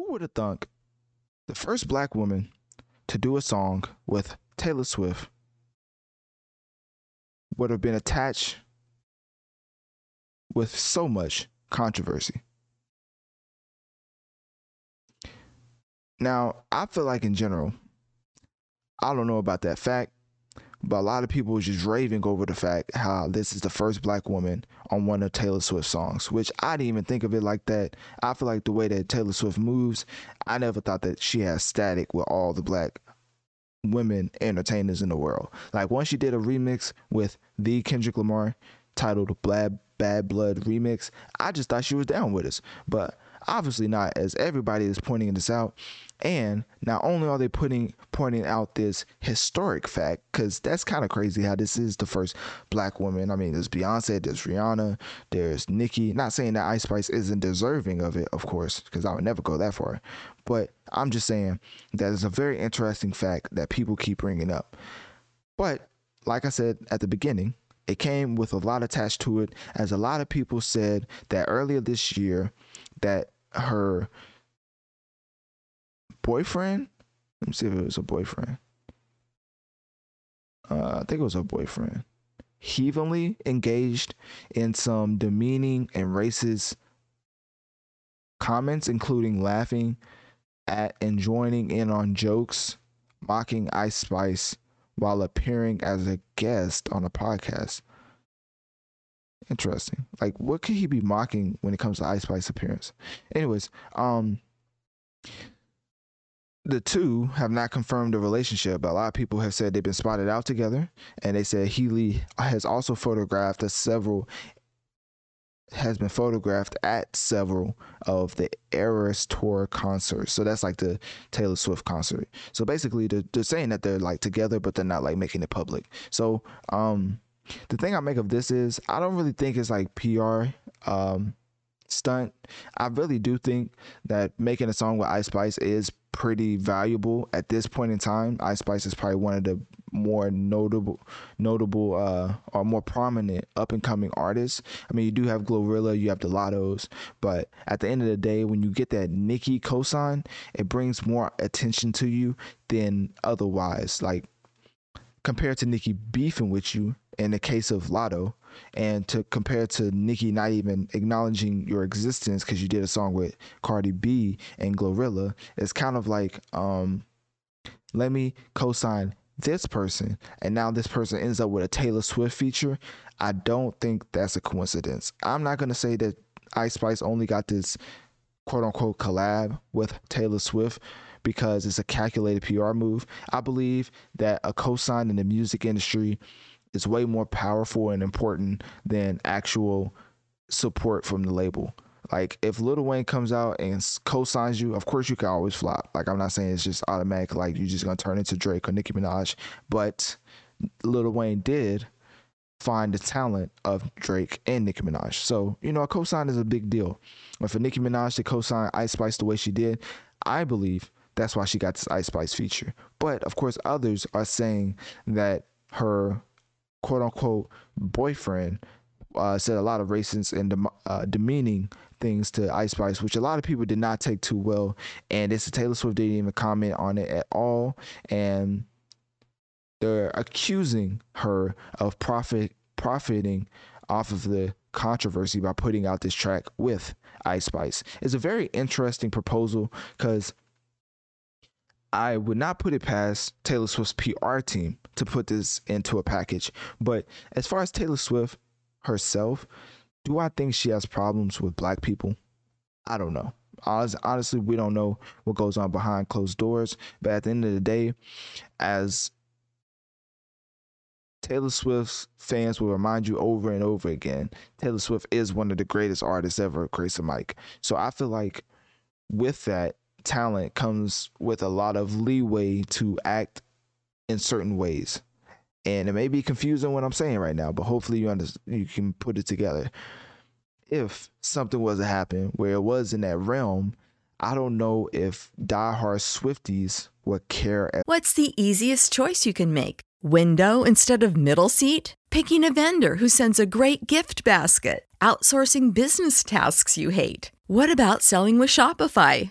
Who would have thunk the first black woman to do a song with Taylor Swift would have been attached with so much controversy? Now, I feel like in general, I don't know about that fact, but a lot of people was just raving over the fact how this is the first black woman on one of Taylor Swift's songs, which I didn't even think of it like that. I feel like the way that Taylor Swift moves, I never thought that she had static with all the black women entertainers in the world. Like once she did a remix with the Kendrick Lamar titled Bad Bad Blood Remix, I just thought she was down with us. But obviously not, as everybody is pointing this out. And not only are they putting pointing out this historic fact, because that's kind of crazy how this is the first black woman. I mean, there's Beyonce, there's Rihanna, there's Nicki. Not saying that Ice Spice isn't deserving of it, of course, because I would never go that far. But I'm just saying that is a very interesting fact that people keep bringing up. But like I said at the beginning, it came with a lot attached to it, as a lot of people said that earlier this year that her boyfriend, let me see if it was a boyfriend. Uh, I think it was a boyfriend. Heavily engaged in some demeaning and racist comments, including laughing at and joining in on jokes, mocking Ice Spice while appearing as a guest on a podcast. Interesting. Like, what could he be mocking when it comes to Ice Spice appearance? Anyways, um, the two have not confirmed the relationship, but a lot of people have said they've been spotted out together, and they said Healy has also photographed several has been photographed at several of the Eras Tour concerts. So that's like the Taylor Swift concert. So basically, they're, they're saying that they're like together, but they're not like making it public. So um, the thing I make of this is I don't really think it's like PR. Um, stunt. I really do think that making a song with Ice Spice is pretty valuable at this point in time. Ice Spice is probably one of the more notable, notable uh, or more prominent up and coming artists. I mean, you do have Glorilla, you have the Lattos, but at the end of the day, when you get that Nicki cosign, it brings more attention to you than otherwise. Like compared to Nicki beefing with you in the case of Latto, and to compare to Nicki not even acknowledging your existence because you did a song with Cardi B and Glorilla, it's kind of like, um, let me co-sign this person, and now this person ends up with a Taylor Swift feature. I don't think that's a coincidence. I'm not gonna say that Ice Spice only got this quote unquote collab with Taylor Swift because it's a calculated PR move. I believe that a cosign in the music industry is way more powerful and important than actual support from the label. Like if Lil Wayne comes out and co-signs you, of course you can always flop. Like I'm not saying it's just automatic, like you're just gonna turn into Drake or Nicki Minaj, but Lil Wayne did find the talent of Drake and Nicki Minaj. So you know a co-sign is a big deal. And for Nicki Minaj to co-sign Ice Spice the way she did, I believe that's why she got this Ice Spice feature. But of course, others are saying that her quote unquote boyfriend uh, said a lot of racist and uh, demeaning things to Ice Spice, which a lot of people did not take too well. And it's Taylor Swift didn't even comment on it at all. And they're accusing her of profit profiting off of the controversy by putting out this track with Ice Spice. It's a very interesting proposal because I would not put it past Taylor Swift's PR team to put this into a package. But as far as Taylor Swift herself, do I think she has problems with black people? I don't know. Honestly, we don't know what goes on behind closed doors. But at the end of the day, as Taylor Swift's fans will remind you over and over again, Taylor Swift is one of the greatest artists ever, Grace and Mike. So I feel like with that talent comes with a lot of leeway to act in certain ways. And it may be confusing what I'm saying right now, but hopefully you understand, you can put it together. If something was to happen where it was in that realm, I don't know if diehard Swifties would care. What's the easiest choice you can make? Window instead of middle seat? Picking a vendor who sends a great gift basket? Outsourcing business tasks you hate? What about selling with Shopify?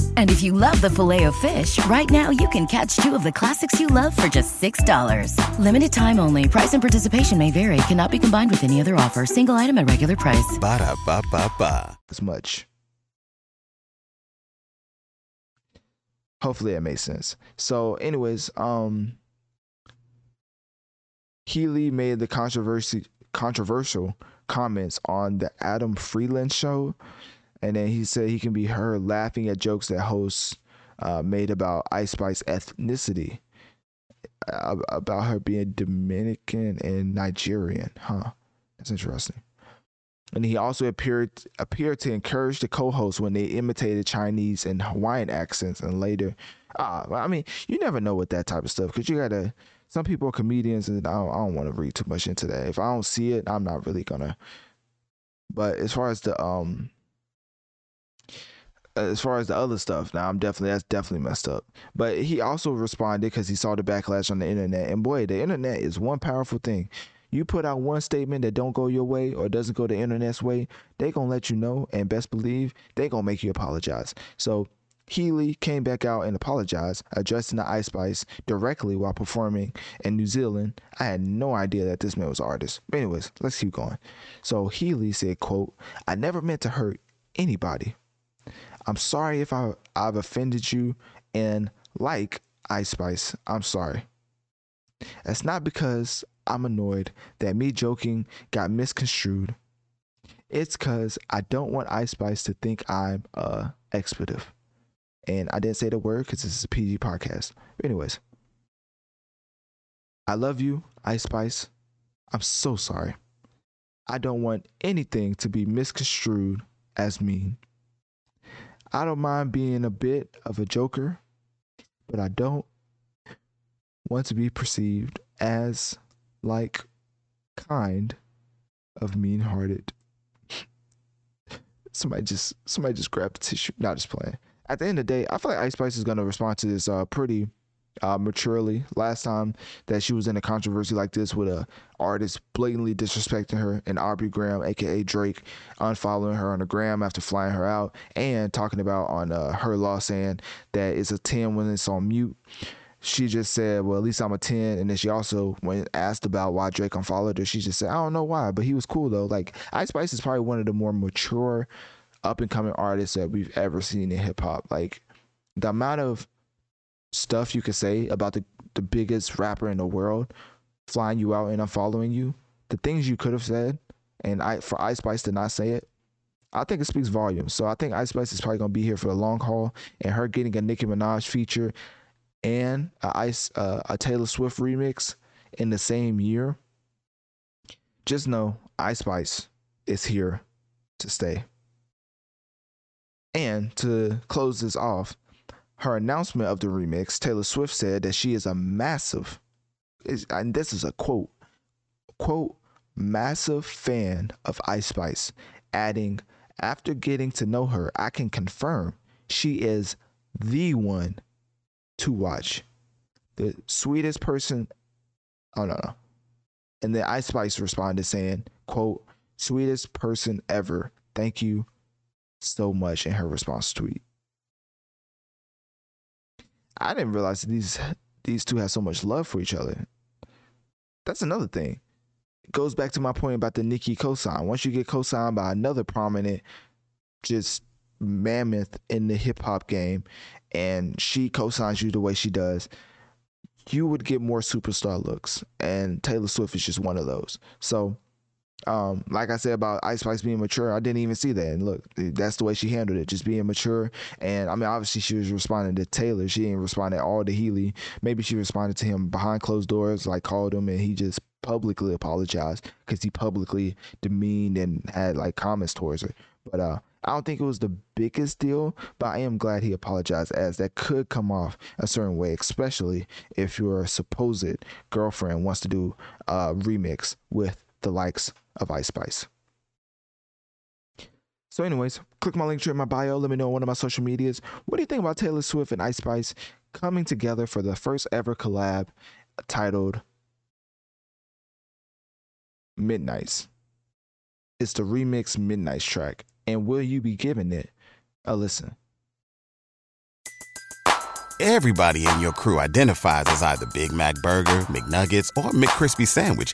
And if you love the filet of fish, right now you can catch two of the classics you love for just $6. Limited time only. Price and participation may vary. Cannot be combined with any other offer. Single item at regular price. Ba da ba ba ba. As much. Hopefully that makes sense. So, anyways, um, Healy made the controversy controversial comments on the Adam Friedland show, and then he said he can be heard laughing at jokes that hosts uh, made about Ice Spice ethnicity, uh, about her being Dominican and Nigerian. Huh? That's interesting. And he also appeared appeared to encourage the co-hosts when they imitated Chinese and Hawaiian accents, and later, uh, I mean, you never know with that type of stuff because you gotta. Some people are comedians, and I don't, don't want to read too much into that. If I don't see it, I'm not really gonna. But as far as the um, as far as the other stuff, now I'm definitely that's definitely messed up. But he also responded because he saw the backlash on the internet, and boy, the internet is one powerful thing you put out one statement that don't go your way or doesn't go the internet's way, they gonna let you know and best believe they gonna make you apologize. So Healy came back out and apologized, addressing the Ice Spice directly while performing in New Zealand. I had no idea that this man was an artist. But anyways, let's keep going. So Healy said, quote, I never meant to hurt anybody. I'm sorry if I, I've offended you and like Ice Spice, I'm sorry. It's not because I'm annoyed that me joking got misconstrued. It's cause I don't want Ice Spice to think I'm uh expletive. And I didn't say the word because this is a PG podcast. But anyways. I love you, Ice Spice. I'm so sorry. I don't want anything to be misconstrued as mean. I don't mind being a bit of a joker, but I don't want to be perceived as like kind of mean hearted. somebody just somebody just grabbed the tissue. Not just playing. At the end of the day, I feel like Ice Spice is gonna respond to this uh pretty uh, maturely. Last time that she was in a controversy like this with a artist blatantly disrespecting her and Aubrey Graham, aka Drake, unfollowing her on the gram after flying her out and talking about on uh, her law saying that it's a 10 when it's on mute. She just said, Well, at least I'm a 10. And then she also, when asked about why Drake unfollowed her, she just said, I don't know why, but he was cool though. Like, Ice Spice is probably one of the more mature, up and coming artists that we've ever seen in hip hop. Like, the amount of stuff you could say about the, the biggest rapper in the world flying you out and unfollowing you, the things you could have said, and I for Ice Spice to not say it, I think it speaks volumes. So I think Ice Spice is probably gonna be here for the long haul, and her getting a Nicki Minaj feature and a Ice uh, a Taylor Swift remix in the same year. Just know Ice Spice is here to stay. And to close this off, her announcement of the remix, Taylor Swift said that she is a massive, and this is a quote, quote, massive fan of Ice Spice, adding, after getting to know her, I can confirm she is the one to watch. The sweetest person. Oh, no, no. And then Ice Spice responded saying, quote, sweetest person ever. Thank you so much in her response tweet. I didn't realize that these these two have so much love for each other. That's another thing. It goes back to my point about the Nicki cosign. Once you get cosigned by another prominent, just mammoth in the hip hop game, and she cosigns you the way she does, you would get more superstar looks. And Taylor Swift is just one of those. So um, like I said about Ice Spice being mature, I didn't even see that. And look, that's the way she handled it, just being mature. And I mean, obviously, she was responding to Taylor. She didn't respond at all to Healy. Maybe she responded to him behind closed doors, like called him, and he just publicly apologized because he publicly demeaned and had like comments towards her. But uh, I don't think it was the biggest deal, but I am glad he apologized as that could come off a certain way, especially if your supposed girlfriend wants to do a remix with the likes of Ice Spice. So, anyways, click my link tree in my bio. Let me know on one of my social medias. What do you think about Taylor Swift and Ice Spice coming together for the first ever collab titled Midnights? It's the remix Midnights track. And will you be giving it a listen? Everybody in your crew identifies as either Big Mac Burger, McNuggets, or McCrispy Sandwich